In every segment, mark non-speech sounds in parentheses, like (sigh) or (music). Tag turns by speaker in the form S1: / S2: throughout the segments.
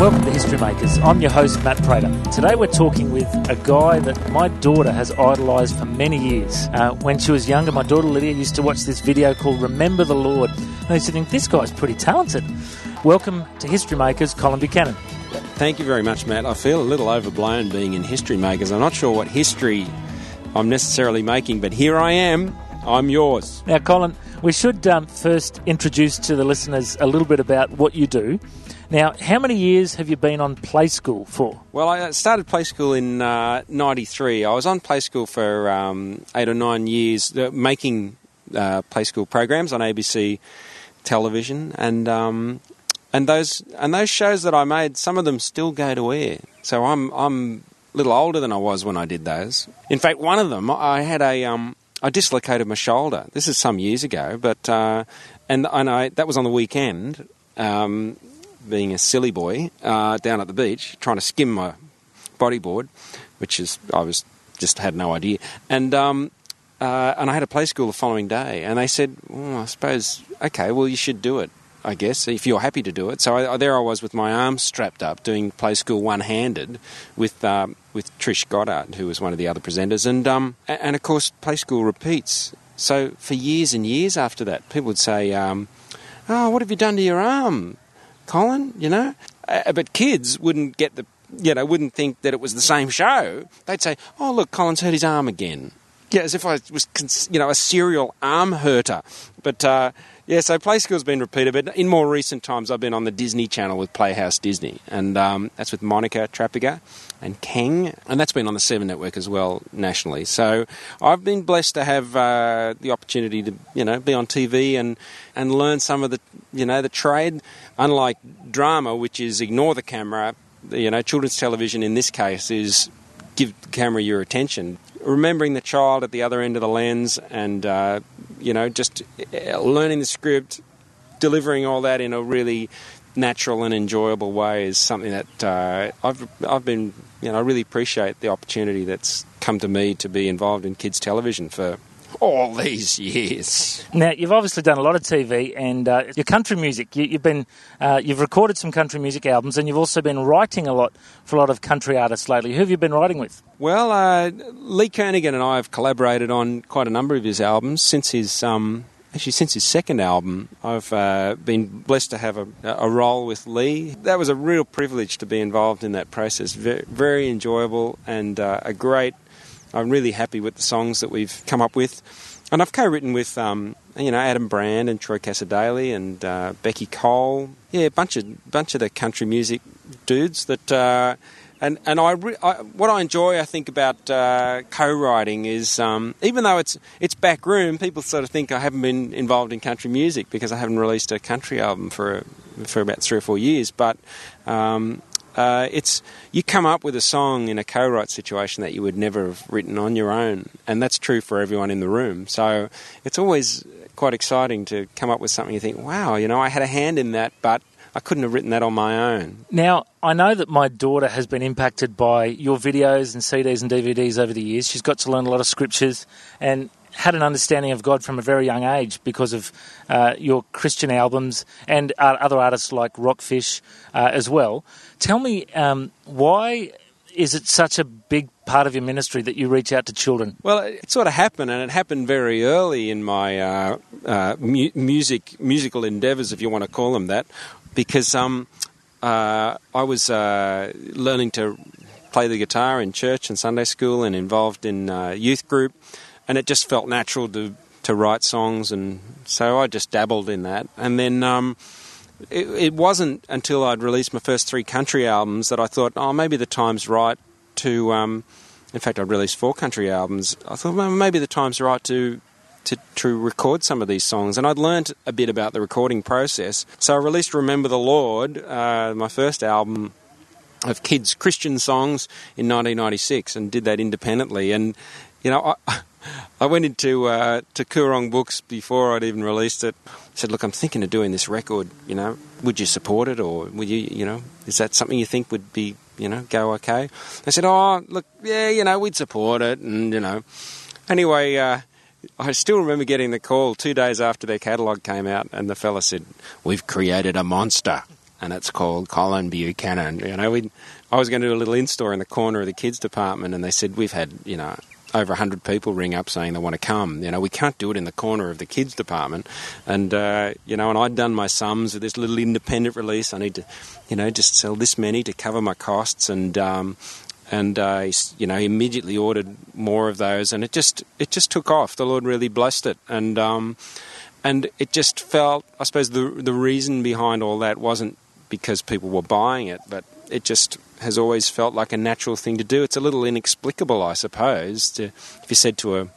S1: welcome to History Makers. I'm your host, Matt Prater. Today we're talking with a guy that my daughter has idolised for many years. Uh, when she was younger, my daughter Lydia used to watch this video called Remember the Lord. And I used to think, this guy's pretty talented. Welcome to History Makers, Colin Buchanan.
S2: Thank you very much, Matt. I feel a little overblown being in History Makers. I'm not sure what history I'm necessarily making, but here I am. I'm yours.
S1: Now, Colin, we should um, first introduce to the listeners a little bit about what you do. Now, how many years have you been on Play School for?
S2: Well, I started Play School in uh, 93. I was on Play School for um, eight or nine years, uh, making uh, Play School programs on ABC television. And um, and those and those shows that I made, some of them still go to air. So I'm I'm a little older than I was when I did those. In fact, one of them I had a um, I dislocated my shoulder. This is some years ago, but uh, and and I that was on the weekend. Um, being a silly boy uh, down at the beach, trying to skim my bodyboard, which is I was just had no idea, and um, uh, and I had a play school the following day, and they said, well, I suppose okay, well you should do it. I guess, if you're happy to do it. So I, there I was with my arms strapped up doing play school one handed with um, with Trish Goddard, who was one of the other presenters. And, um, and of course, play school repeats. So for years and years after that, people would say, um, Oh, what have you done to your arm, Colin? You know? Uh, but kids wouldn't get the, you know, wouldn't think that it was the same show. They'd say, Oh, look, Colin's hurt his arm again. Yeah, as if I was, you know, a serial arm hurter. But, uh, yeah, so Play School's been repeated, but in more recent times, I've been on the Disney Channel with Playhouse Disney, and um, that's with Monica Trapaga and Kang, and that's been on the Seven Network as well nationally. So I've been blessed to have uh, the opportunity to, you know, be on TV and and learn some of the, you know, the trade. Unlike drama, which is ignore the camera, you know, children's television in this case is give the camera your attention remembering the child at the other end of the lens and uh, you know just uh, learning the script delivering all that in a really natural and enjoyable way is something that uh, I've I've been you know I really appreciate the opportunity that's come to me to be involved in kids television for all these years.
S1: Now you've obviously done a lot of TV and uh, your country music. You, have been uh, you've recorded some country music albums, and you've also been writing a lot for a lot of country artists lately. Who have you been writing with?
S2: Well, uh, Lee Kernaghan and I have collaborated on quite a number of his albums since his. Um, actually, since his second album, I've uh, been blessed to have a, a, role with Lee. That was a real privilege to be involved in that process. Very, very enjoyable and uh, a great I'm really happy with the songs that we've come up with. And I've co-written with, um, you know, Adam Brand and Troy Cassar-Daley and uh, Beccy Cole. Yeah, a bunch of bunch of the country music dudes that. Uh, and and I, re- I, what I enjoy, I think, about uh, co-writing is um, even though it's it's back room, people sort of think I haven't been involved in country music because I haven't released a country album for for about three or four years. But um, uh, it's you come up with a song in a co-write situation that you would never have written on your own, and that's true for everyone in the room. So it's always quite exciting to come up with something you think, wow, you know, I had a hand in that, but I couldn't have written that on my own.
S1: Now, I know that my daughter has been impacted by your videos and CDs and DVDs over the years. She's got to learn a lot of scriptures, and had an understanding of God from a very young age because of uh, your Christian albums and uh, other artists like Rockfish uh, as well. Tell me, um, why is it such a big part of your ministry that you reach out to children?
S2: Well, it sort of happened, and it happened very early in my uh, uh, mu- music musical endeavours, if you want to call them that, because um, uh, I was learning to play the guitar in church and Sunday school and involved in youth group and it just felt natural to to write songs, and so I just dabbled in that. And then um, it, it, wasn't until I'd released my first three country albums that I thought, oh, maybe the time's right to. Um, in fact, I'd released four country albums. I thought well, maybe the time's right to to, to record some of these songs. And I'd learned a bit about the recording process. So I released Remember the Lord, uh, my first album of kids' Christian songs in 1996, and did that independently. And, you know, I, I went into uh, to Koorong Books before I'd even released it. I said, "Look, I'm thinking of doing this record. You know, would you support it, or would you, you know, is that something you think would be, you know, go okay?" They said, "Oh, look, yeah, you know, we'd support it, and you know." Anyway, uh, I still remember getting the call two days after their catalogue came out, and the fella said, "We've created a monster." and it's called Colin Buchanan. You know, we I was going to do a little in store in the corner of the kids department, and they said we've had you know over 100 people ring up saying they want to come. You know, we can't do it in the corner of the kids department. And, uh, you know, and I'd done my sums with this little independent release. I need to, you know, just sell this many to cover my costs. And, um, and uh, you know, immediately ordered more of those. And it just, it just took off. The Lord really blessed it. And, um, and it just felt, I suppose the, the reason behind all that wasn't because people were buying it, but it just has always felt like a natural thing to do. It's a little inexplicable, I suppose. To, if you said to a,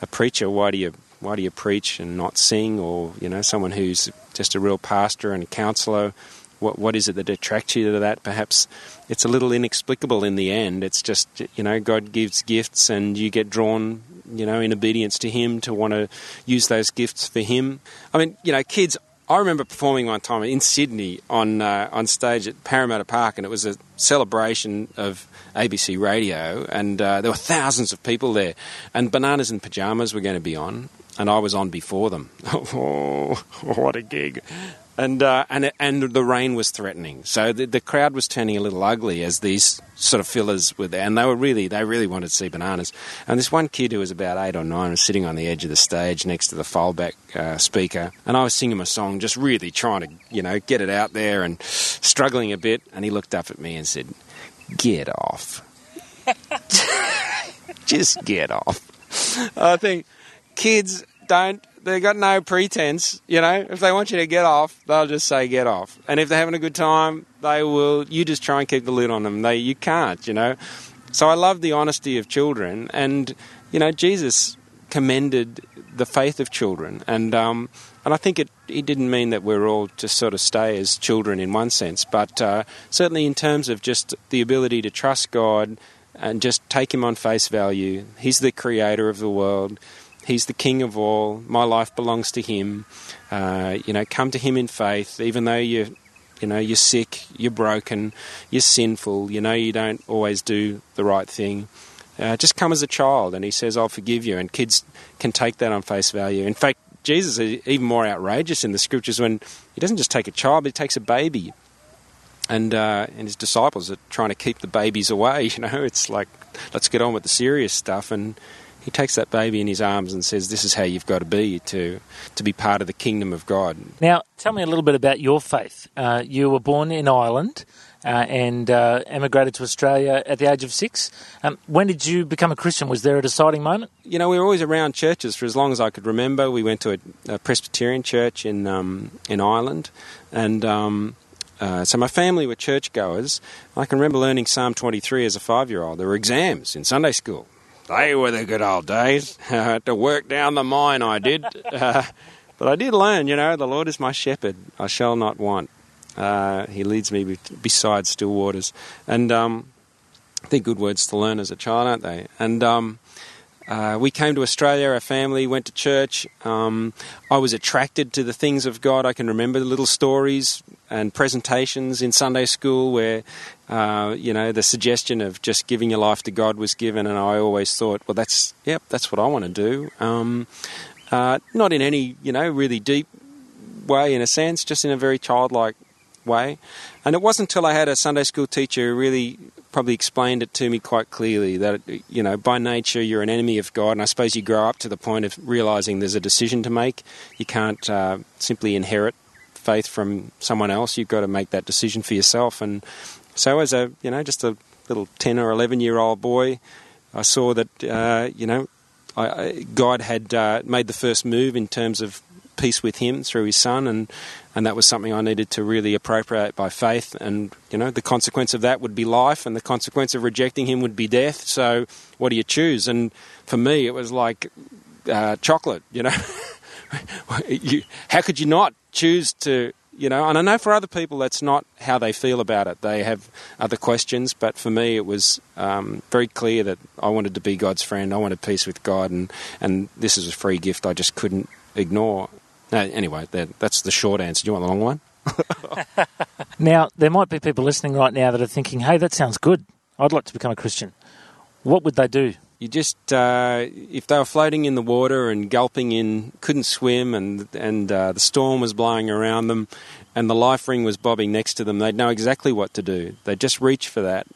S2: a preacher, "Why do you why do you preach and not sing?" or you know, someone who's just a real pastor and a counsellor, what what is it that attracts you to that? Perhaps it's a little inexplicable in the end. It's just you know, God gives gifts, and you get drawn. You know, in obedience to Him, to want to use those gifts for Him. I mean, you know, kids I remember performing one time in Sydney on uh, on stage at Parramatta Park, and it was a celebration of ABC Radio, and uh, there were thousands of people there. And Bananas in Pajamas were going to be on, and I was on before them. (laughs) oh, what a gig! and uh, and and the rain was threatening, so the, the, crowd was turning a little ugly as these sort of fillers were there, and they were really they really wanted to see bananas. And this one kid who was about eight or nine was sitting on the edge of the stage next to the foldback uh, speaker, and I was singing my song, just really trying to you know get it out there and struggling a bit. And he looked up at me and said, "Get off, (laughs) (laughs) just get off." I think kids don't they got no pretense. You know, if they want you to get off, they'll just say get off. And if they're having a good time, they will. You just try and keep the lid on them. They you can't. You know. So I love the honesty of children, and you know Jesus commended the faith of children, and um, and I think it it didn't mean that we're all just sort of stay as children in one sense, but uh, certainly in terms of just the ability to trust God and just take Him on face value. He's the Creator of the world. He's the King of all. My life belongs to Him. Uh, you know, come to Him in faith, even though you're, you know, you're sick, you're broken, you're sinful. You know, you don't always do the right thing. Uh, just come as a child, and He says, "I'll forgive you." And kids can take that on face value. In fact, Jesus is even more outrageous in the scriptures when He doesn't just take a child, but He takes a baby. And uh, and his disciples are trying to keep the babies away. (laughs) You know, it's like let's get on with the serious stuff. And he takes that baby in his arms and says, "This is how you've got to be to to be part of the kingdom of God."
S1: Now, tell me a little bit about your faith. Uh, you were born in Ireland. Uh, and uh, emigrated to Australia at the age of six. Um, when did you become a Christian? Was there a deciding moment?
S2: You know, we were always around churches for as long as I could remember. We went to a, a Presbyterian church in um, in Ireland, and um, uh, so my family were churchgoers. I can remember learning Psalm 23 as a five-year-old. There were exams in Sunday school, they were the good old days. (laughs) to work down the mine, I did. (laughs) Uh, but I did learn, you know, the Lord is my shepherd. I shall not want. Uh, he leads me beside still waters. And um, they're good words to learn as a child, aren't they? And um, uh, we came to Australia, our family went to church. Um, I was attracted to the things of God. I can remember the little stories and presentations in Sunday school where, uh, you know, the suggestion of just giving your life to God was given, and I always thought, well, that's, yep, that's what I want to do. Um, uh, not in any, you know, really deep way in a sense, just in a very childlike way. And it wasn't until I had a Sunday school teacher who really probably explained it to me quite clearly that you know by nature you're an enemy of God, and I suppose you grow up to the point of realizing there's a decision to make. You can't uh, simply inherit faith from someone else. You've got to make that decision for yourself. And so, as a you know just a little ten or eleven year old boy, I saw that uh, you know I, God had uh, made the first move in terms of peace with Him through His Son, and and that was something I needed to really appropriate by faith. And you know, the consequence of that would be life, and the consequence of rejecting Him would be death. So, what do you choose? And for me, it was like uh, chocolate. You know, (laughs) you, how could you not choose to? You know, and I know for other people that's not how they feel about it. They have other questions, but for me, it was um, very clear that I wanted to be God's friend. I wanted peace with God, and and this is a free gift I just couldn't ignore. Anyway, that, that's the short answer. Do you want the long one? (laughs)
S1: now, there might be people listening right now that are thinking, hey, that sounds good. I'd like to become a Christian. What would they do?
S2: You just uh, if they were floating in the water and gulping in, couldn't swim, and and uh, the storm was blowing around them, and the life ring was bobbing next to them, they'd know exactly what to do. They'd just reach for that,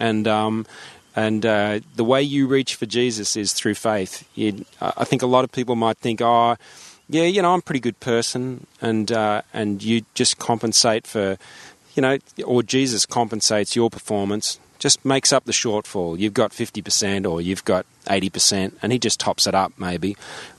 S2: and um, and uh, the way you reach for Jesus is through faith. You'd, I think a lot of people might think, oh, yeah, you know, I'm a pretty good person, and uh, and you just compensate for, you know, or Jesus compensates your performance just makes up the shortfall. You've got 50% or you've got 80%, and he just tops it up maybe.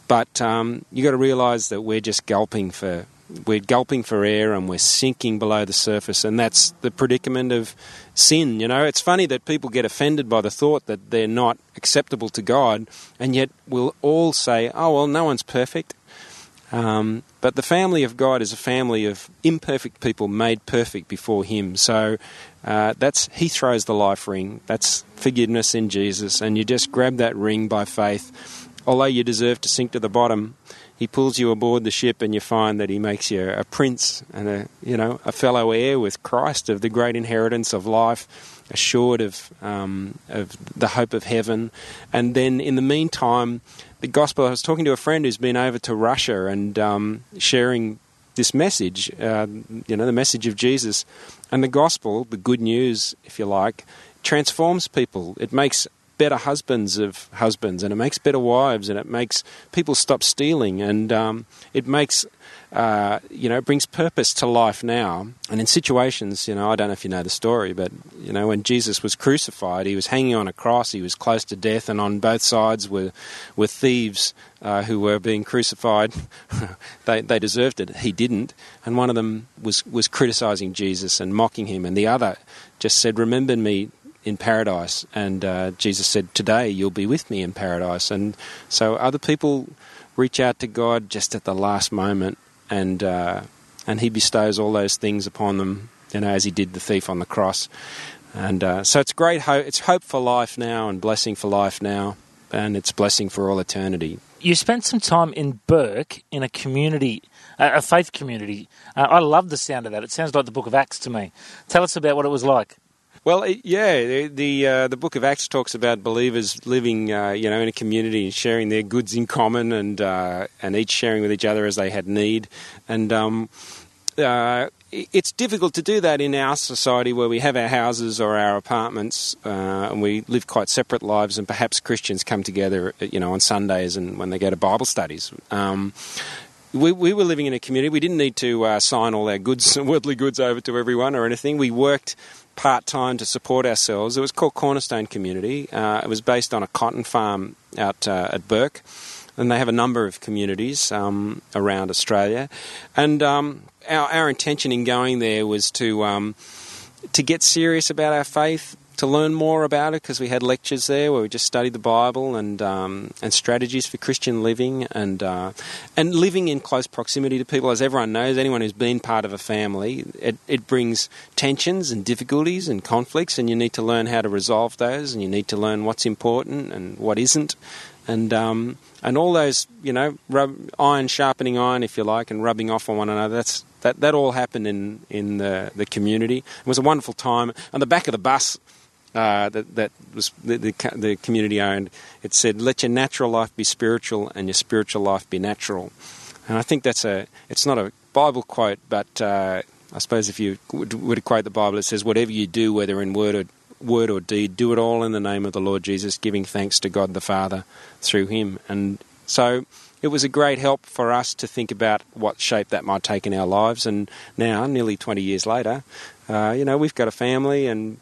S2: But um, you've got to realise that we're just gulping for we're gulping for air and we're sinking below the surface, and that's the predicament of sin. You know, it's funny that people get offended by the thought that they're not acceptable to God, and yet we'll all say, "Oh well, no one's perfect." Um, but the family of God is a family of imperfect people made perfect before Him. So uh, that's He throws the life ring. That's forgiveness in Jesus, and you just grab that ring by faith. Although you deserve to sink to the bottom, He pulls you aboard the ship, and you find that He makes you a prince and a you know a fellow heir with Christ of the great inheritance of life, assured of um, of the hope of heaven. And then in the meantime the gospel. I was talking to a friend who's been over to Russia and um, sharing this message, uh, you know, the message of Jesus. And the gospel, the good news, if you like, transforms people. It makes better husbands of husbands, and it makes better wives, and it makes people stop stealing, and um, it makes uh, you know, it brings purpose to life now. And in situations, you know, I don't know if you know the story, but, you know, when Jesus was crucified, he was hanging on a cross, he was close to death, and on both sides were, were thieves uh, who were being crucified. (laughs) they, they deserved it. He didn't. And one of them was, was criticizing Jesus and mocking him, and the other just said, Remember me in paradise. And uh, Jesus said, Today you'll be with me in paradise. And so other people reach out to God just at the last moment and uh, and he bestows all those things upon them, you know, as he did the thief on the cross. And uh, so it's great hope. It's hope for life now, and blessing for life now, and it's blessing for all eternity.
S1: You spent some time in Bourke in a community, a faith community. Uh, I love the sound of that. It sounds like the Book of Acts to me. Tell us about what it was like.
S2: Well, yeah, the the, uh, the, Book of Acts talks about believers living, uh, you know, in a community and sharing their goods in common, and uh, and each sharing with each other as they had need, and um, uh, it's difficult to do that in our society where we have our houses or our apartments, uh, and we live quite separate lives, and perhaps Christians come together, you know, on Sundays and when they go to Bible studies. Um, we, we, were living in a community. We didn't need to uh, sign all our goods, (laughs) worldly goods, over to everyone or anything. We worked part time to support ourselves. It was called Cornerstone Community. Uh, it was based on a cotton farm out uh, at Bourke, and they have a number of communities um, around Australia. And um, our, our intention in going there was to um, to get serious about our faith, to learn more about it because we had lectures there where we just studied the Bible and um, and strategies for Christian living and uh, and living in close proximity to people. As everyone knows, anyone who's been part of a family, it, it brings tensions and difficulties and conflicts, and you need to learn how to resolve those, and you need to learn what's important and what isn't, and um, and all those you know rub, iron sharpening iron, if you like, and rubbing off on one another. That's that, that all happened in, in the, the community. It was a wonderful time. On the back of the bus, uh, that, that was the, the, the, community owned. It said, "Let your natural life be spiritual, and your spiritual life be natural." And I think that's a. It's not a Bible quote, but uh, I suppose if you would, would quote the Bible, it says, "Whatever you do, whether in word or word or deed, do it all in the name of the Lord Jesus, giving thanks to God the Father through Him." And so it was a great help for us to think about what shape that might take in our lives. And now, nearly 20 years later, uh, you know, we've got a family and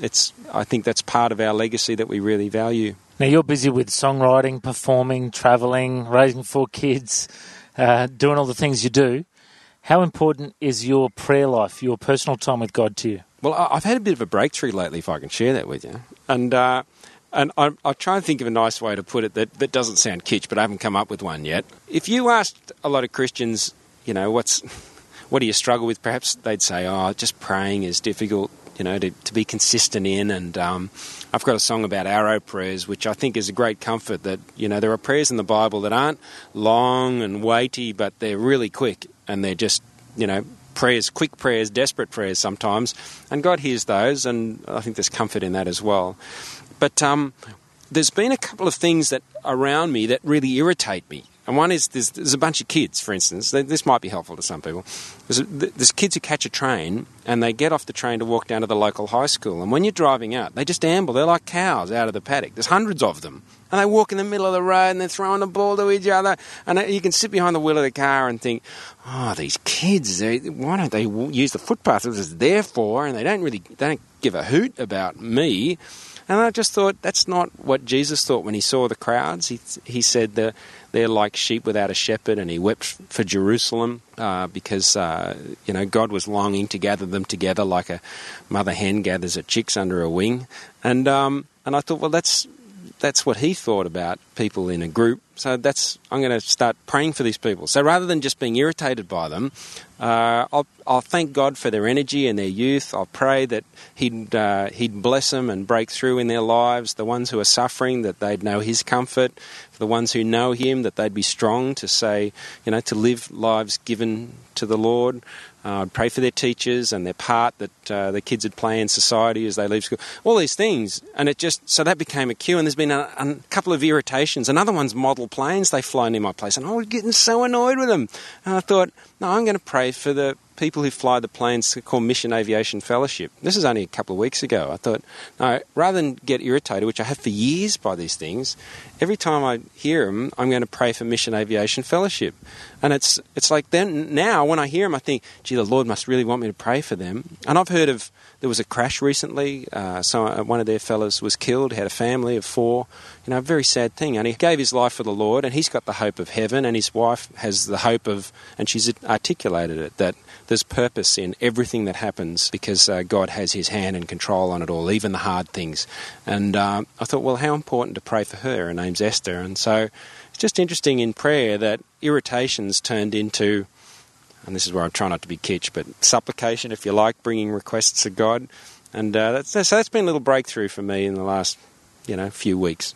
S2: it's I think that's part of our legacy that we really value.
S1: Now you're busy with songwriting, performing, travelling, raising four kids, uh, doing all the things you do. How important is your prayer life, your personal time with God to you?
S2: Well, I've had a bit of a breakthrough lately, if I can share that with you, and. Uh, and I, I try and think of a nice way to put it that, that doesn't sound kitsch, but I haven't come up with one yet. If you asked a lot of Christians, you know, what's (laughs) what do you struggle with? Perhaps they'd say, "Oh, just praying is difficult you know, to, to be consistent in. And um, I've got a song about arrow prayers, which I think is a great comfort that, you know, there are prayers in the Bible that aren't long and weighty, but they're really quick and they're just, you know, prayers, quick prayers, desperate prayers sometimes. And God hears those, and I think there's comfort in that as well. But um, there's been a couple of things that around me that really irritate me. And one is there's, there's a bunch of kids, for instance. This might be helpful to some people. There's, there's kids who catch a train and they get off the train to walk down to the local high school. And when you're driving out, they just amble. They're like cows out of the paddock. There's hundreds of them. And they walk in the middle of the road and they're throwing the ball to each other. And you can sit behind the wheel of the car and think, oh, these kids, they, why don't they use the footpath that it's there for? And they don't really they don't give a hoot about me. And I just thought that's not what Jesus thought when he saw the crowds. He, he said that they're like sheep without a shepherd, and he wept for Jerusalem uh, because uh, you know God was longing to gather them together like a mother hen gathers her chicks under a wing. And um, and I thought, well, that's that's what he thought about people in a group. So that's I'm going to start praying for these people. So rather than just being irritated by them, uh, I'll, I'll thank God for their energy and their youth. I'll pray that He'd uh, He'd bless them and break through in their lives. The ones who are suffering, that they'd know His comfort. For the ones who know Him, that they'd be strong to say, you know, to live lives given to the Lord. I'd pray for their teachers and their part that uh, the kids would play in society as they leave school. All these things, and it just so that became a cue. And there's been a, a couple of irritations. Another one's model planes. They fly near my place, and I was getting so annoyed with them. And I thought, no, I'm going to pray for the people who fly the planes called Mission Aviation Fellowship. This is only a couple of weeks ago. I thought, no, rather than get irritated, which I have for years by these things, every time I hear them, I'm going to pray for Mission Aviation Fellowship. And it's it's like then now when I hear them, I think, gee, the Lord must really want me to pray for them. And I've heard of there was a crash recently. Uh, so uh, one of their fellows was killed. Had a family of four. You know, a very sad thing. And he gave his life for the Lord, and he's got the hope of heaven, and his wife has the hope of, and she's articulated it that there's purpose in everything that happens because uh, God has His hand and control on it all, even the hard things. And uh, I thought, well, how important to pray for her. Her name's Esther, and so it's just interesting in prayer that irritations turned into and this is where I try not to be kitsch, but supplication, if you like, bringing requests to God, and uh, that's, so that's been a little breakthrough for me in the last, you know, few weeks.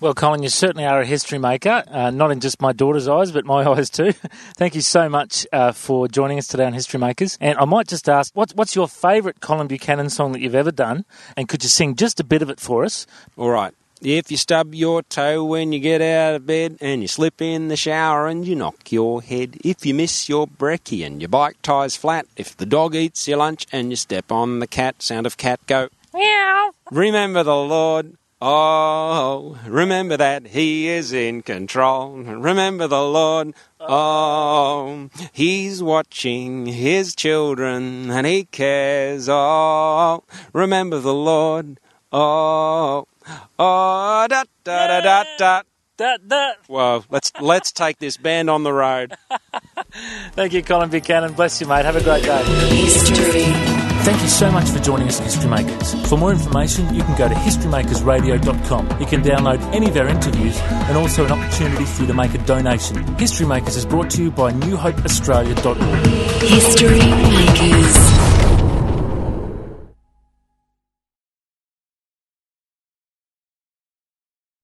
S1: Well, Colin, you certainly are a history maker, uh, not in just my daughter's eyes, but my (laughs) eyes too. (laughs) Thank you so much uh, for joining us today on History Makers. And I might just ask, what's, what's your favourite Colin Buchanan song that you've ever done? And could you sing just a bit of it for us?
S2: All right. If you stub your toe when you get out of bed and you slip in the shower and you knock your head, if you miss your brekkie and your bike tires flat, if the dog eats your lunch and you step on the cat, sound of cat go meow. Remember the Lord. Oh, remember that He is in control. Remember the Lord. Oh, He's watching His children and He cares. Oh, remember the Lord. Oh, Oh, da da da da da. Da, da. Well, let's let's take this band on the road. (laughs)
S1: Thank you, Colin Buchanan. Bless you, mate. Have a great day. History. Thank you so much for joining us, History Makers. For more information, you can go to historymakersradio.com. You can download any of our interviews and also an opportunity for you to make a donation. History Makers is brought to you by newhopeaustralia.org. History Makers.